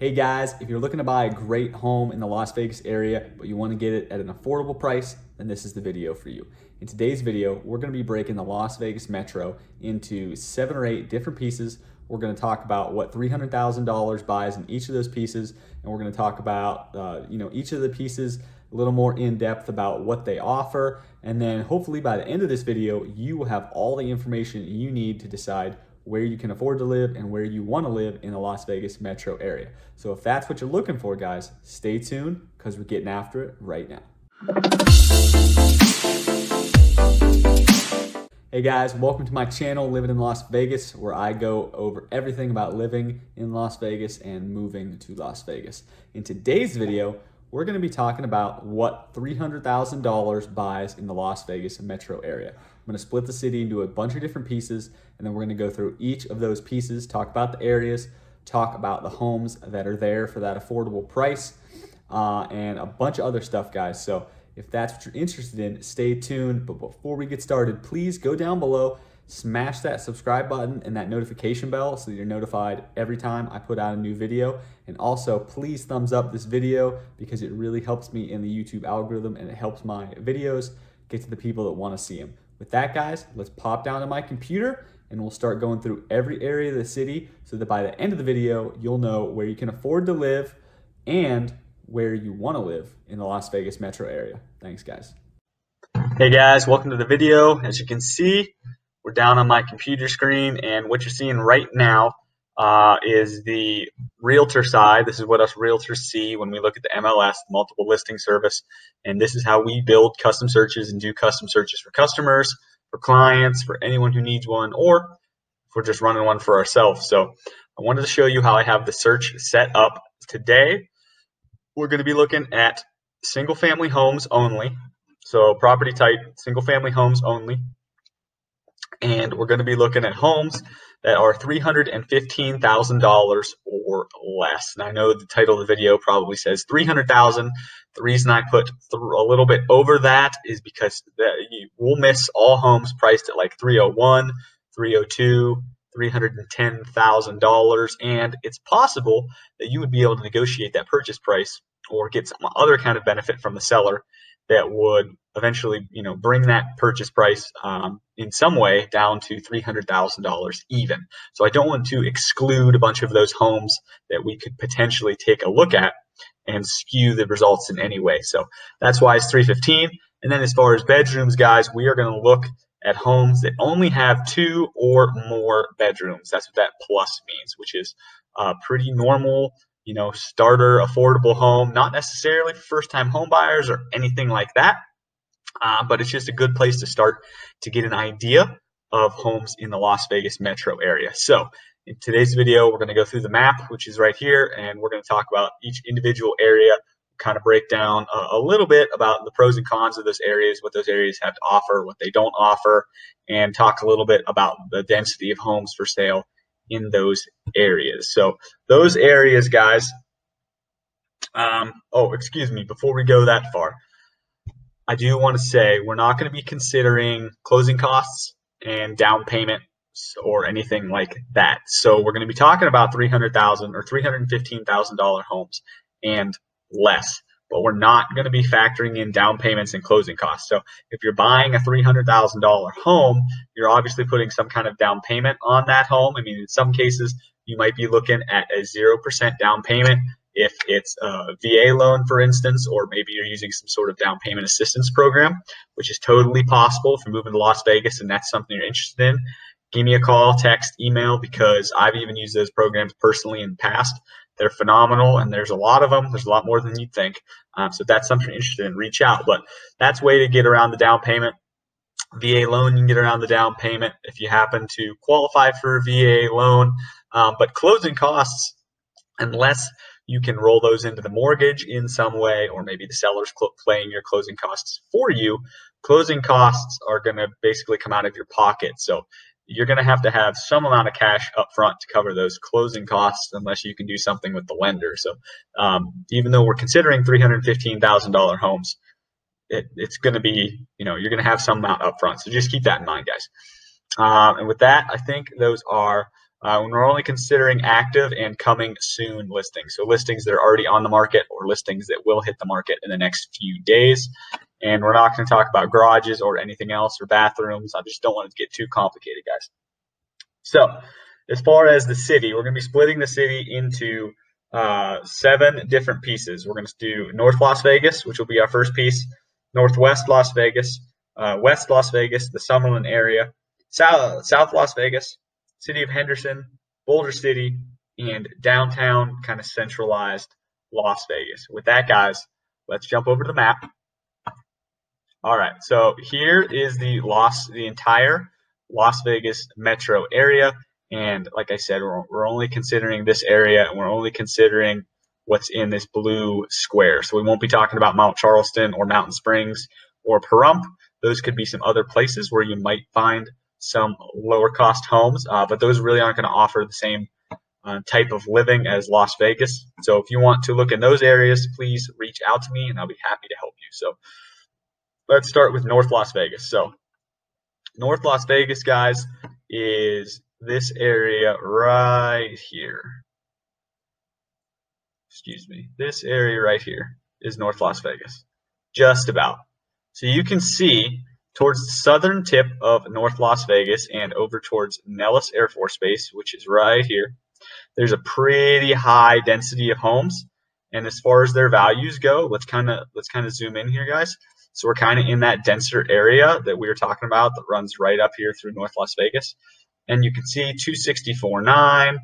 Hey guys, if you're looking to buy a great home in the Las Vegas area, but you want to get it at an affordable price, then this is the video for you. In today's video, we're going to be breaking the Las Vegas Metro into seven or eight different pieces. We're going to talk about what $300,000 buys in each of those pieces, and we're going to talk about uh, you know each of the pieces a little more in depth about what they offer, and then hopefully by the end of this video, you will have all the information you need to decide where you can afford to live and where you want to live in the Las Vegas metro area. So if that's what you're looking for, guys, stay tuned because we're getting after it right now. Hey guys, welcome to my channel, Living in Las Vegas, where I go over everything about living in Las Vegas and moving to Las Vegas. In today's video, we're going to be talking about what $300,000 buys in the Las Vegas metro area. I'm going to split the city into a bunch of different pieces, and then we're going to go through each of those pieces, talk about the areas, talk about the homes that are there for that affordable price, uh, and a bunch of other stuff, guys. So if that's what you're interested in, stay tuned. But before we get started, please go down below smash that subscribe button and that notification bell so that you're notified every time I put out a new video. And also, please thumbs up this video because it really helps me in the YouTube algorithm and it helps my videos get to the people that want to see them. With that, guys, let's pop down to my computer and we'll start going through every area of the city so that by the end of the video, you'll know where you can afford to live and where you want to live in the Las Vegas metro area. Thanks, guys. Hey guys, welcome to the video. As you can see, we're down on my computer screen, and what you're seeing right now uh, is the realtor side. This is what us realtors see when we look at the MLS, multiple listing service, and this is how we build custom searches and do custom searches for customers, for clients, for anyone who needs one, or if we're just running one for ourselves. So I wanted to show you how I have the search set up today. We're going to be looking at single family homes only. So property type, single family homes only and we're going to be looking at homes that are $315,000 or less. And I know the title of the video probably says 300,000. The reason I put a little bit over that is because you will miss all homes priced at like 301, 302, $310,000 and it's possible that you would be able to negotiate that purchase price or get some other kind of benefit from the seller that would eventually, you know, bring that purchase price um, in some way down to three hundred thousand dollars even. So I don't want to exclude a bunch of those homes that we could potentially take a look at and skew the results in any way. So that's why it's three fifteen. And then as far as bedrooms, guys, we are going to look at homes that only have two or more bedrooms. That's what that plus means, which is uh, pretty normal you know, starter affordable home, not necessarily first time home buyers or anything like that. Uh, but it's just a good place to start to get an idea of homes in the Las Vegas metro area. So in today's video, we're going to go through the map, which is right here, and we're going to talk about each individual area, kind of break down a, a, little bit about the pros and cons of those areas, what those areas have to offer, what they don't offer, and talk a little bit about the density of homes for sale in those areas. So those areas, guys. Um, oh, excuse me. Before we go that far, I do want to say we're not going to be considering closing costs and down payment or anything like that. So we're going to be talking about three hundred thousand or three hundred fifteen thousand dollar homes and less but we're not going to be factoring in down payments and closing costs. So if you're buying a $300,000 home, you're obviously putting some kind of down payment on that home. I mean, in some cases, you might be looking at a 0% down payment if it's a VA loan, for instance, or maybe you're using some sort of down payment assistance program, which is totally possible if you're moving to Las Vegas and that's something you're interested in. Give me a call, text, email, because I've even used those programs personally in the past they're phenomenal, and there's a lot of them. There's a lot more than you'd think. Um, so if that's something you're interested in, reach out. But that's way to get around the down payment. VA loan, you can get around the down payment if you happen to qualify for a VA loan. Um, but closing costs, unless you can roll those into the mortgage in some way, or maybe the seller's cl- paying your closing costs for you, closing costs are going to basically come out of your pocket. So you're going to have to have some amount of cash up front to cover those closing costs unless you can do something with the lender. So um, even though we're considering $315,000 homes, it, it's going to be, you know, you're going to have some amount up front. So just keep that in mind, guys. Um, and with that, I think those are uh, when we're only considering active and coming soon listings. So listings that are already on the market or listings that will hit the market in the next few days. And we're not going to talk about garages or anything else or bathrooms. I just don't want to get too complicated, guys. So as far as the city, we're going to be splitting the city into uh, seven different pieces. We're going to do North Las Vegas, which will be our first piece, Northwest Las Vegas, uh, West Las Vegas, the Summerlin area, South, South Las Vegas, City of Henderson, Boulder City, and downtown kind of centralized Las Vegas. With that, guys, let's jump over to the map. All right, so here is the Las, the entire Las Vegas metro area. And like I said, we're, we're only considering this area and we're only considering what's in this blue square. So we won't be talking about Mount Charleston or Mountain Springs or Pahrump. Those could be some other places where you might find some lower cost homes, uh, but those really aren't going to offer the same uh, type of living as Las Vegas. So if you want to look in those areas, please reach out to me and I'll be happy to help you. So let's start with North Las Vegas. So North Las Vegas, guys, is this area right here. Excuse me. This area right here is North Las Vegas. Just about. So you can see towards the southern tip of North Las Vegas and over towards Nellis Air Force Base, which is right here, there's a pretty high density of homes. And as far as their values go, let's kind of let's kind of zoom in here, guys. So we're kind of in that denser area that we were talking about that runs right up here through North Las Vegas. And you can see 264.9,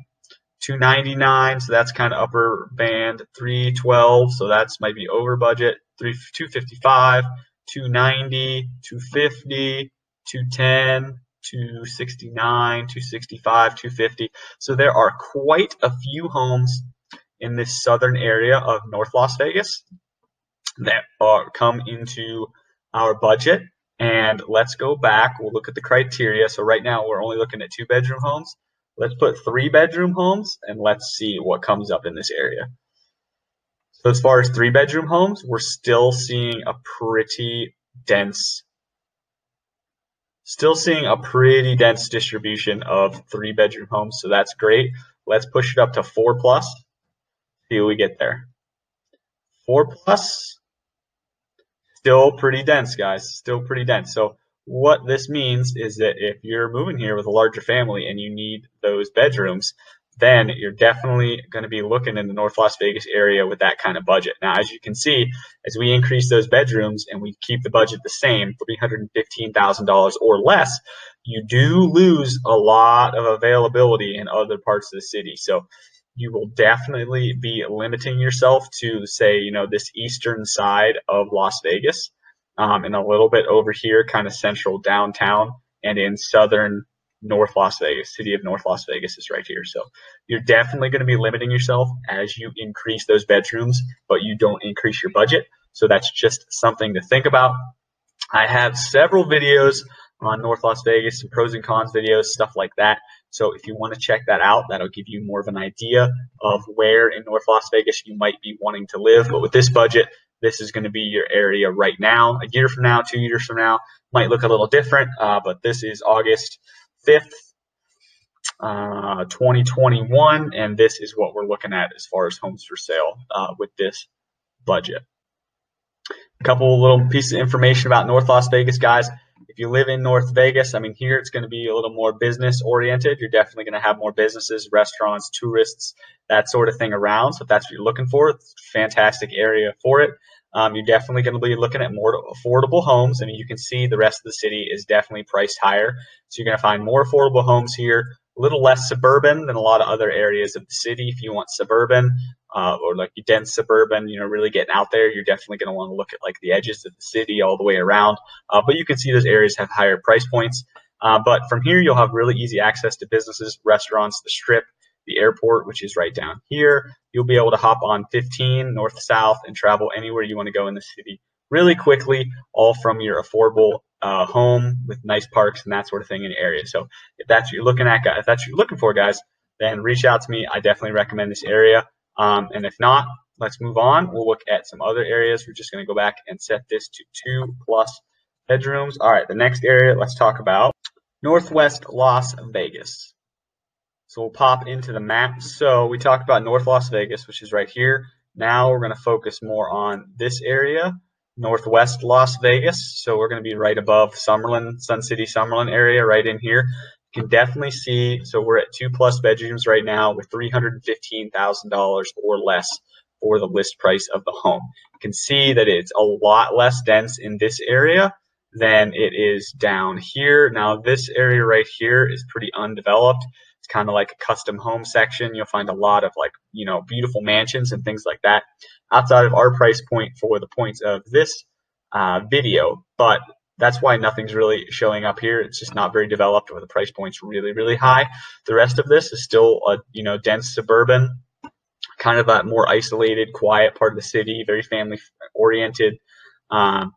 299, so that's kind of upper band, 312, so that's might be over budget, 3 255, 290, 250, 210, 269, 265, 250. So there are quite a few homes in this southern area of North Las Vegas that are come into our budget. And let's go back. We'll look at the criteria. So right now we're only looking at two bedroom homes. Let's put three bedroom homes and let's see what comes up in this area. So as far as three bedroom homes, we're still seeing a pretty dense, still seeing a pretty dense distribution of three bedroom homes. So that's great. Let's push it up to four plus. See what we get there. Four plus, still pretty dense, guys. Still pretty dense. So what this means is that if you're moving here with a larger family and you need those bedrooms, then you're definitely going to be looking in the North Las Vegas area with that kind of budget. Now, as you can see, as we increase those bedrooms and we keep the budget the same, $315,000 or less, you do lose a lot of availability in other parts of the city. So you will definitely be limiting yourself to, say, you know, this eastern side of Las Vegas um, and a little bit over here, kind of central downtown and in southern North Las Vegas, city of North Las Vegas is right here. So you're definitely going to be limiting yourself as you increase those bedrooms, but you don't increase your budget. So that's just something to think about. I have several videos on North Las Vegas, some pros and cons videos, stuff like that. So if you want to check that out, that'll give you more of an idea of where in North Las Vegas you might be wanting to live. But with this budget, this is going to be your area right now. A year from now, two years from now, might look a little different, uh, but this is August 5th, uh, 2021, and this is what we're looking at as far as homes for sale uh, with this budget. A couple little pieces of information about North Las Vegas, guys. If you live in North Vegas, I mean, here it's going to be a little more business oriented. You're definitely going to have more businesses, restaurants, tourists, that sort of thing around. So if that's what you're looking for, it's a fantastic area for it. Um, you're definitely going to be looking at more affordable homes. Mean, you can see the rest of the city is definitely priced higher. So you're going to find more affordable homes here, a little less suburban than a lot of other areas of the city. If you want suburban uh, or like dense suburban, you know, really getting out there, you're definitely going to want to look at like the edges of the city all the way around. Uh, but you can see those areas have higher price points. Uh, but from here, you'll have really easy access to businesses, restaurants, the strip, the airport, which is right down here. You'll be able to hop on 15 north south and travel anywhere you want to go in the city really quickly, all from your affordable uh, home with nice parks and that sort of thing in your area. So if that's what you're looking at, if that's what you're looking for, guys, then reach out to me. I definitely recommend this area. Um, and if not, let's move on. We'll look at some other areas. We're just going to go back and set this to two plus bedrooms. All right, the next area let's talk about Northwest Las Vegas. So we'll pop into the map. So we talked about North Las Vegas, which is right here. Now we're going to focus more on this area, Northwest Las Vegas. So we're going to be right above Summerlin, Sun City, Summerlin area, right in here. You can definitely see, so we're at two plus bedrooms right now with $315,000 or less for the list price of the home. You can see that it's a lot less dense in this area than it is down here. Now this area right here is pretty undeveloped. It's kind of like a custom home section. You'll find a lot of like, you know, beautiful mansions and things like that outside of our price point for the points of this uh, video. But that's why nothing's really showing up here. It's just not very developed or the price point's really, really high. The rest of this is still a, you know, dense suburban, kind of a more isolated, quiet part of the city, very family oriented. Um,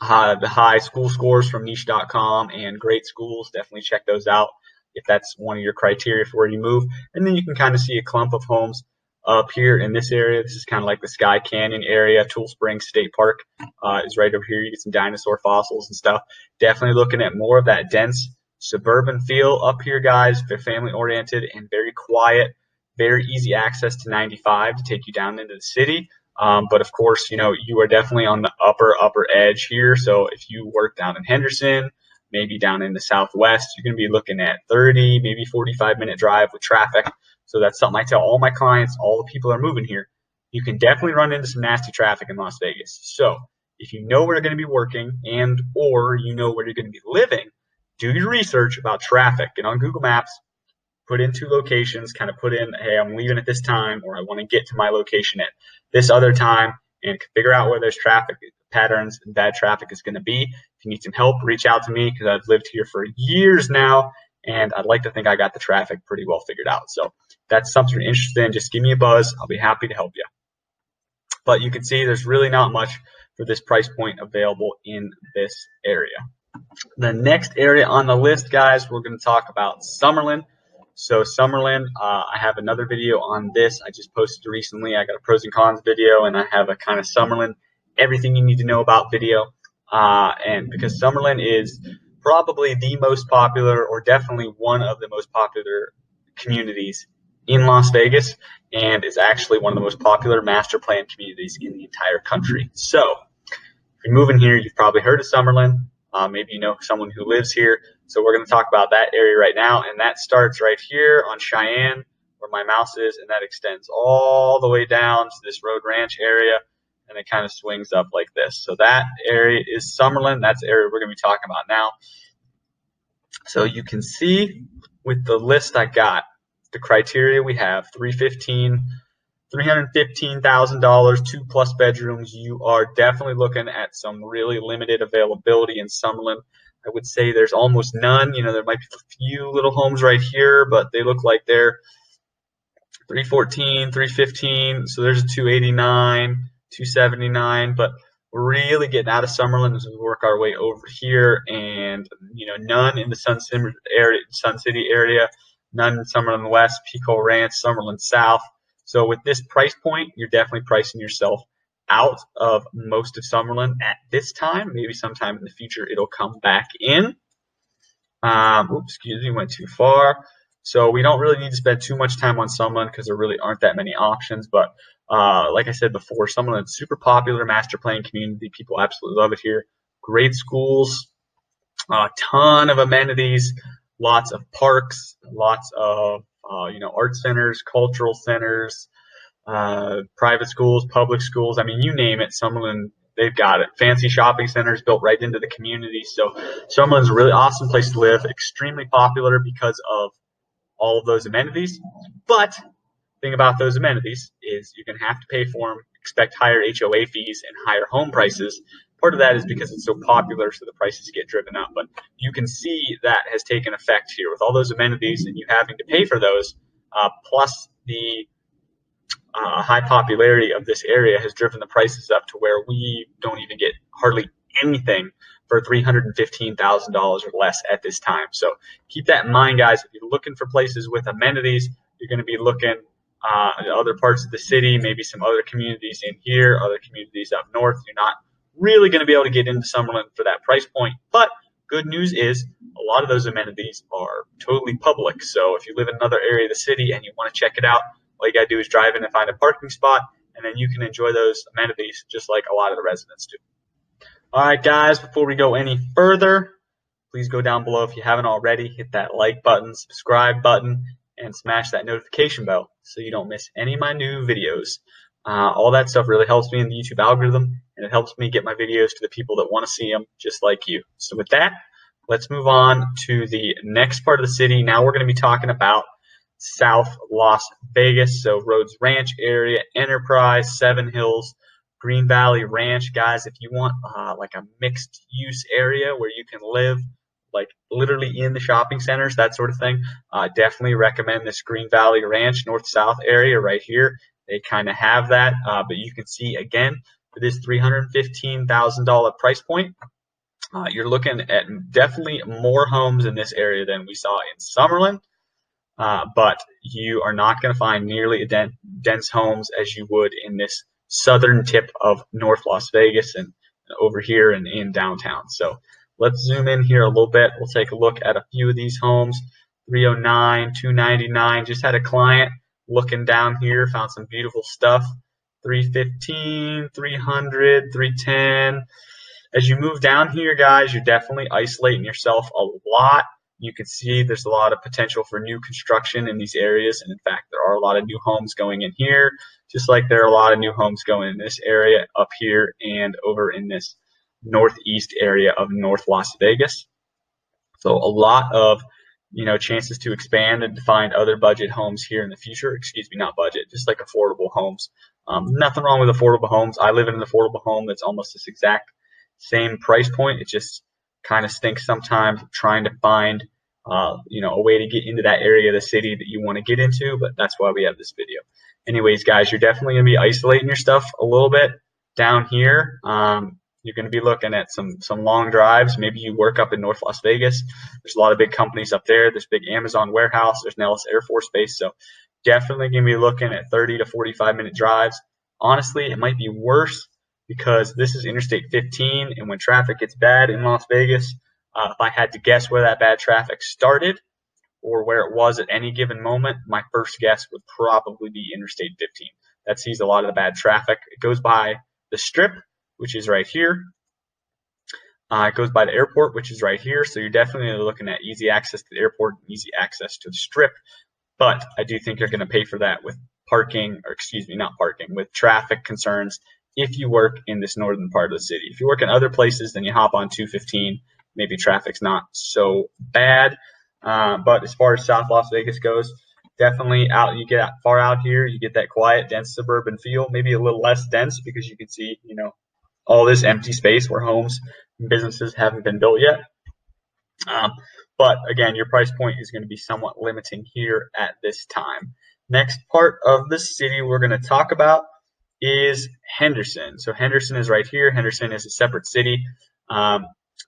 the high school scores from niche.com and great schools. Definitely check those out if that's one of your criteria for where you move. And then you can kind of see a clump of homes up here in this area. This is kind of like the Skye Canyon area. Tule Springs State Park uh, is right over here. You get some dinosaur fossils and stuff. Definitely looking at more of that dense suburban feel up here, guys. They're family oriented and very quiet. Very easy access to 95 to take you down into the city. Um, but of course, you know, you are definitely on the upper, upper edge here. So if you work down in Henderson, maybe down in the southwest, you're going to be looking at 30, maybe 45 minute drive with traffic. So that's something I tell all my clients, all the people are moving here. You can definitely run into some nasty traffic in Las Vegas. So if you know where you're going to be working and or you know where you're going to be living, do your research about traffic. Get on Google Maps, put in two locations, kind of put in, hey, I'm leaving at this time, or I want to get to my location at this other time, and figure out where there's traffic patterns and bad traffic is going to be. If you need some help, reach out to me because I've lived here for years now, and I'd like to think I got the traffic pretty well figured out. So that's something you're interested in. Just give me a buzz. I'll be happy to help you. But you can see there's really not much for this price point available in this area. The next area on the list, guys, we're going to talk about Summerlin. So Summerlin, uh, I have another video on this. I just posted recently. I got a pros and cons video, and I have a kind of Summerlin, everything you need to know about video. Uh, and because Summerlin is probably the most popular, or definitely one of the most popular communities in Las Vegas, and is actually one of the most popular master plan communities in the entire country. So if you're moving here, you've probably heard of Summerlin. Uh, maybe you know someone who lives here. So we're going to talk about that area right now. And that starts right here on Cheyenne, where my mouse is, and that extends all the way down to this Rhodes Ranch area. And it kind of swings up like this. So that area is Summerlin. That's the area we're going to be talking about now. So you can see with the list I got, the criteria we have 315 $315,000, two plus bedrooms, you are definitely looking at some really limited availability in Summerlin. I would say there's almost none. You know, there might be a few little homes right here, but they look like they're 314, 315. So there's a 289, 279. But really getting out of Summerlin as we work our way over here, and you know, none in the Sun City area, Sun City area, none in Summerlin West, Pico Ranch, Summerlin South. So with this price point, you're definitely pricing yourself out of most of Summerlin at this time. Maybe sometime in the future it'll come back in. Um, oops, excuse me, went too far. So we don't really need to spend too much time on Summerlin because there really aren't that many options. But uh, like I said before, Summerlin's super popular master plan community. People absolutely love it here. Great schools, a ton of amenities, lots of parks, lots of uh, you know, art centers, cultural centers, uh, private schools, public schools. I mean, you name it, Summerlin, they've got it. Fancy shopping centers built right into the community. So Summerlin's a really awesome place to live, extremely popular because of all of those amenities. But thing about those amenities is you're going to have to pay for them, expect higher HOA fees and higher home prices Part of that is because it's so popular, so the prices get driven up. But you can see that has taken effect here with all those amenities and you having to pay for those, uh, plus the uh, high popularity of this area has driven the prices up to where we don't even get hardly anything for $315,000 or less at this time. So keep that in mind, guys. If you're looking for places with amenities, you're going to be looking uh, other parts of the city, maybe some other communities in here, other communities up north. You're not really going to be able to get into Summerlin for that price point. But good news is a lot of those amenities are totally public. So if you live in another area of the city and you want to check it out, all you got to do is drive in and find a parking spot, and then you can enjoy those amenities just like a lot of the residents do. All right, guys, before we go any further, please go down below if you haven't already. Hit that like button, subscribe button, and smash that notification bell so you don't miss any of my new videos. Uh, all that stuff really helps me in the YouTube algorithm, and it helps me get my videos to the people that want to see them, just like you. So with that, let's move on to the next part of the city. Now we're going to be talking about South Las Vegas, so Rhodes Ranch area, Enterprise, Seven Hills, Green Valley Ranch, guys. If you want uh, like a mixed use area where you can live like literally in the shopping centers, that sort of thing, uh, definitely recommend this Green Valley Ranch North South area right here. They kind of have that, uh, but you can see again for this $315,000 price point, uh, you're looking at definitely more homes in this area than we saw in Summerlin. Uh, but you are not going to find nearly as dense homes as you would in this southern tip of North Las Vegas and over here and in downtown. So let's zoom in here a little bit. We'll take a look at a few of these homes. 309, 299. Just had a client looking down here, found some beautiful stuff. 315, 300, 310. As you move down here, guys, you're definitely isolating yourself a lot. You can see there's a lot of potential for new construction in these areas. And in fact, there are a lot of new homes going in here, just like there are a lot of new homes going in this area up here and over in this northeast area of North Las Vegas. So a lot of you know, chances to expand and find other budget homes here in the future. Excuse me, not budget, just like affordable homes. Um, nothing wrong with affordable homes. I live in an affordable home that's almost this exact same price point. It just kind of stinks sometimes trying to find, uh, you know, a way to get into that area of the city that you want to get into. But that's why we have this video. Anyways, guys, you're definitely going to be isolating your stuff a little bit down here. Um, you're going to be looking at some some long drives. Maybe you work up in North Las Vegas. There's a lot of big companies up there. There's big Amazon warehouse. There's Nellis Air Force Base. So definitely going to be looking at 30 to 45 minute drives. Honestly, it might be worse because this is Interstate 15, and when traffic gets bad in Las Vegas, uh, if I had to guess where that bad traffic started or where it was at any given moment, my first guess would probably be Interstate 15. That sees a lot of the bad traffic. It goes by the strip which is right here. Uh, it goes by the airport, which is right here. So you're definitely looking at easy access to the airport, and easy access to the strip. But I do think you're going to pay for that with parking, or excuse me, not parking, with traffic concerns if you work in this northern part of the city. If you work in other places, then you hop on 215. Maybe traffic's not so bad. Uh, but as far as South Las Vegas goes, definitely out. You get far out here, you get that quiet, dense suburban feel. Maybe a little less dense because you can see, you know, all this empty space where homes and businesses haven't been built yet. Um, but again, your price point is going to be somewhat limiting here at this time. Next part of the city we're going to talk about is Henderson. So Henderson is right here. Henderson is a separate city, um,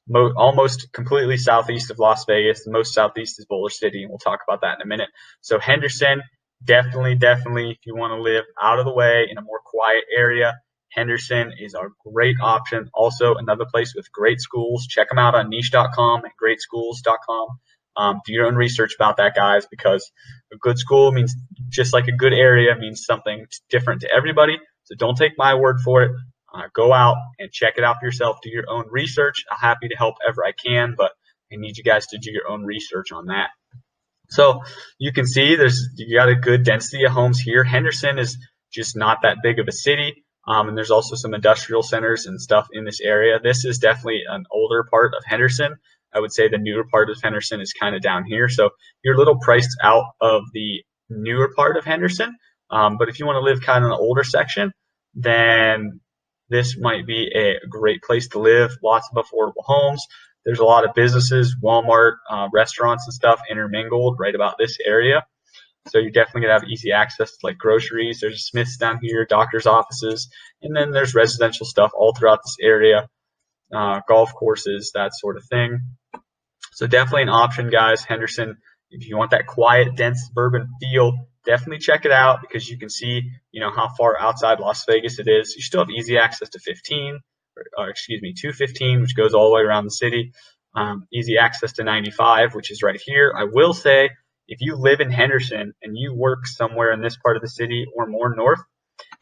mo- almost completely southeast of Las Vegas. The most southeast is Boulder City, and we'll talk about that in a minute. So Henderson, definitely, definitely, if you want to live out of the way in a more quiet area, Henderson is a great option. Also, another place with great schools. Check them out on niche.com and greatschools.com. Um, do your own research about that, guys, because a good school means just like a good area means something different to everybody. So don't take my word for it. Uh, go out and check it out for yourself. Do your own research. I'm happy to help ever I can, but I need you guys to do your own research on that. So you can see there's you got a good density of homes here. Henderson is just not that big of a city. Um, and there's also some industrial centers and stuff in this area. This is definitely an older part of Henderson. I would say the newer part of Henderson is kind of down here. So you're a little priced out of the newer part of Henderson. Um, but if you want to live kind of in the older section, then this might be a great place to live. Lots of affordable homes. There's a lot of businesses, Walmart, uh, restaurants, and stuff intermingled right about this area. So you're definitely gonna have easy access to like groceries. There's Smiths down here, doctors' offices, and then there's residential stuff all throughout this area, uh, golf courses, that sort of thing. So definitely an option, guys. Henderson, if you want that quiet, dense suburban feel, definitely check it out because you can see, you know, how far outside Las Vegas it is. You still have easy access to 15, or, or excuse me, 215, which goes all the way around the city. um, easy access to 95, which is right here. I will say, if you live in Henderson and you work somewhere in this part of the city or more north,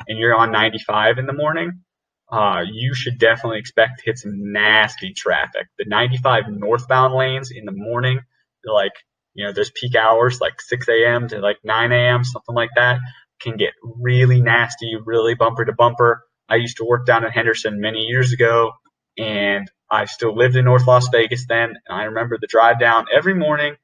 and you're on 95 in the morning, uh, you should definitely expect to hit some nasty traffic. The 95 northbound lanes in the morning, like, you know, there's peak hours like 6 a.m. to like 9 a.m., something like that, can get really nasty, really bumper to bumper. I used to work down in Henderson many years ago, and I still lived in North Las Vegas then. And I remember the drive down every morning.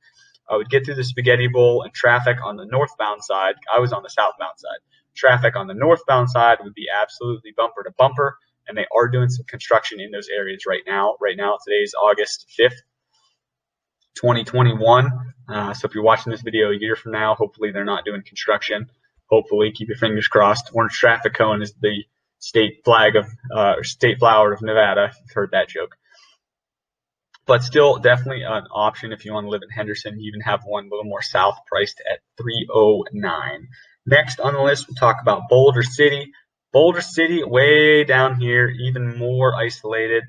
I would get through the Spaghetti Bowl and traffic on the northbound side. I was on the southbound side Traffic on the northbound side would be absolutely bumper to bumper, and they are doing some construction in those areas right now. Right now, today's August 5th, 2021. Uh, so if you're watching this video a year from now, hopefully they're not doing construction. Hopefully, keep your fingers crossed. Orange traffic cone is the state flag of uh, state flower of Nevada. You've heard that joke. But still, definitely an option if you want to live in Henderson. You even have one a little more south, priced at 309. Next on the list, we'll talk about Boulder City. Boulder City, way down here, even more isolated,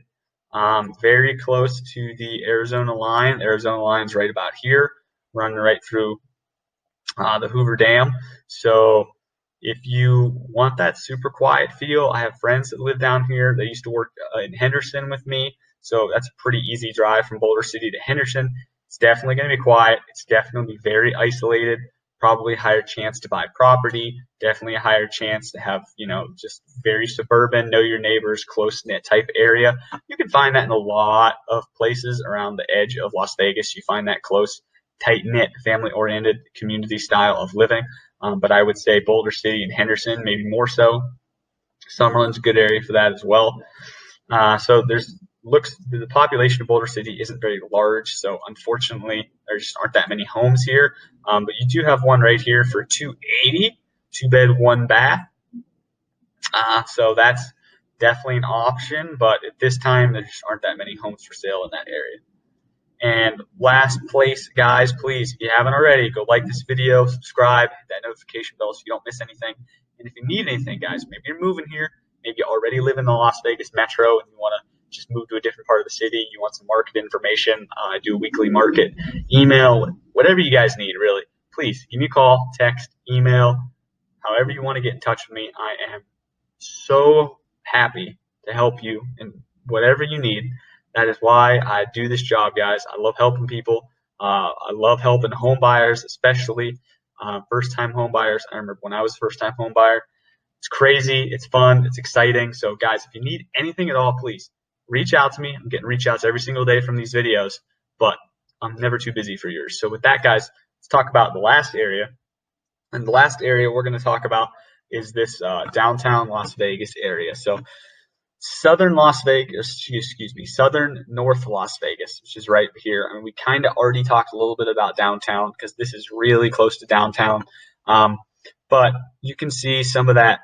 um, very close to the Arizona line. The Arizona line's right about here, running right through uh, the Hoover Dam. So if you want that super quiet feel, I have friends that live down here. They used to work uh, in Henderson with me. So that's a pretty easy drive from Boulder City to Henderson. It's definitely going to be quiet. It's definitely very isolated probably higher chance to buy property, definitely a higher chance to have, you know, just very suburban, know your neighbors, close knit type area. You can find that in a lot of places around the edge of Las Vegas. You find that close, tight knit, family oriented community style of living. Um, but I would say Boulder City and Henderson, maybe more so. Summerlin's a good area for that as well. Uh, so there's looks the population of Boulder City isn't very large, so unfortunately there just aren't that many homes here. Um, but you do have one right here for 280, two bed, one bath. Uh, so that's definitely an option, but at this time there just aren't that many homes for sale in that area. And last place, guys, please, if you haven't already, go like this video, subscribe, hit that notification bell so you don't miss anything. And if you need anything, guys, maybe you're moving here, maybe you already live in the Las Vegas metro and you want to just move to a different part of the city, you want some market information, uh, I do a weekly market, email, whatever you guys need, really. Please give me a call, text, email, however you want to get in touch with me. I am so happy to help you in whatever you need. That is why I do this job, guys. I love helping people. Uh, I love helping home buyers, especially uh, first time home buyers. I remember when I was first time home buyer. It's crazy. It's fun. It's exciting. So, guys, if you need anything at all, please reach out to me. I'm getting reach outs every single day from these videos, but I'm never too busy for yours. So with that, guys, let's talk about the last area. And the last area we're going to talk about is this uh, downtown Las Vegas area. So southern Las Vegas, excuse me, southern North Las Vegas, which is right here. I mean, we kind of already talked a little bit about downtown because this is really close to downtown. Um, but you can see some of that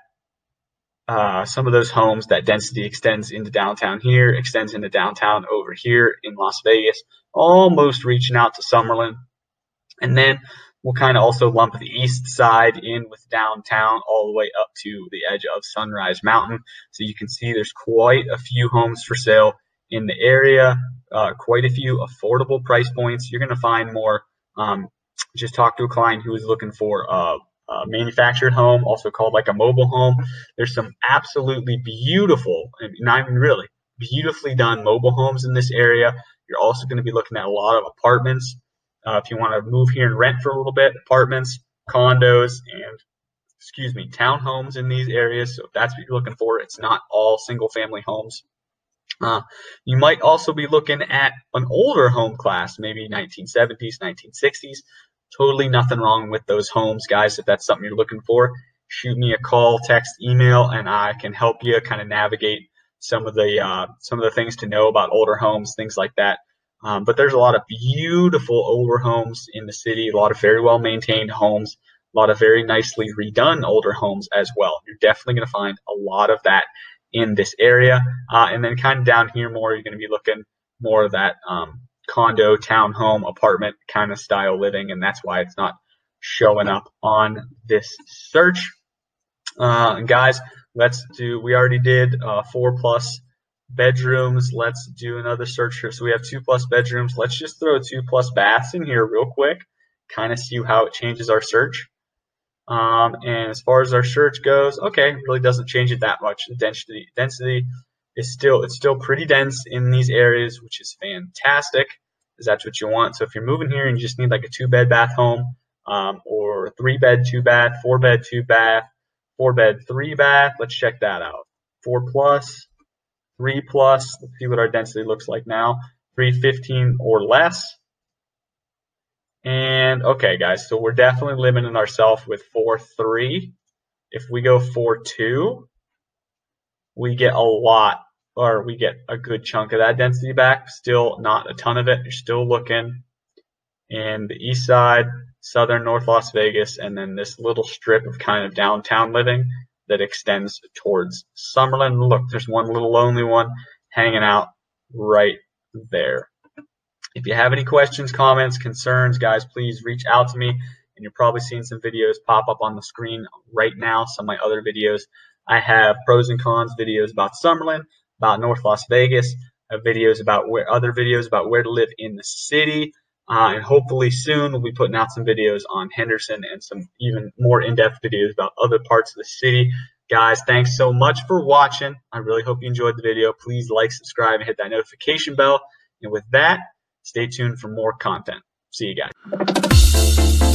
uh, some of those homes, that density extends into downtown here, extends into downtown over here in Las Vegas, almost reaching out to Summerlin. And then we'll kind of also lump the east side in with downtown all the way up to the edge of Sunrise Mountain. So you can see there's quite a few homes for sale in the area, uh, quite a few affordable price points. You're going to find more. Um, just talk to a client who is looking for uh, uh, manufactured home, also called like a mobile home. There's some absolutely beautiful, and not even really, beautifully done mobile homes in this area. You're also going to be looking at a lot of apartments. Uh, if you want to move here and rent for a little bit, apartments, condos, and excuse me, townhomes in these areas. So if that's what you're looking for, it's not all single family homes. Uh, you might also be looking at an older home class, maybe 1970s, 1960s. Totally nothing wrong with those homes, guys. If that's something you're looking for, shoot me a call, text, email, and I can help you kind of navigate some of the uh, some of the things to know about older homes, things like that. Um, but there's a lot of beautiful older homes in the city, a lot of very well maintained homes, a lot of very nicely redone older homes as well. You're definitely going to find a lot of that in this area. Uh, and then kind of down here more, you're going to be looking more of that um, condo, townhome, apartment kind of style living, and that's why it's not showing up on this search. Uh, guys, let's do. We already did uh, four plus bedrooms. Let's do another search here. So we have two plus bedrooms. Let's just throw two plus baths in here real quick, kind of see how it changes our search. Um, and as far as our search goes, okay, really doesn't change it that much. Density density is still it's still pretty dense in these areas, which is fantastic, because that's what you want. So if you're moving here and you just need like a two bed bath home, um, or three bed two bath, four bed two bath, four bed three bath, let's check that out. Four plus, three plus. Let's see what our density looks like now. 315 or less. And okay, guys, so we're definitely limiting ourselves with 4-3. If we go 4-2, we get a lot, we get a good chunk of that density back. Still not a ton of it. You're still looking in the east side, southern North Las Vegas, and then this little strip of kind of downtown living that extends towards Summerlin. Look, there's one little lonely one hanging out right there. If you have any questions, comments, concerns, guys, please reach out to me. And you're probably seeing some videos pop up on the screen right now, some of my other videos. I have pros and cons videos about Summerlin, about North Las Vegas, have videos about where other videos about where to live in the city. Uh, and hopefully soon we'll be putting out some videos on Henderson and some even more in-depth videos about other parts of the city. Guys, thanks so much for watching. I really hope you enjoyed the video. Please like, subscribe, and hit that notification bell. And with that, Stay tuned for more content. See you guys.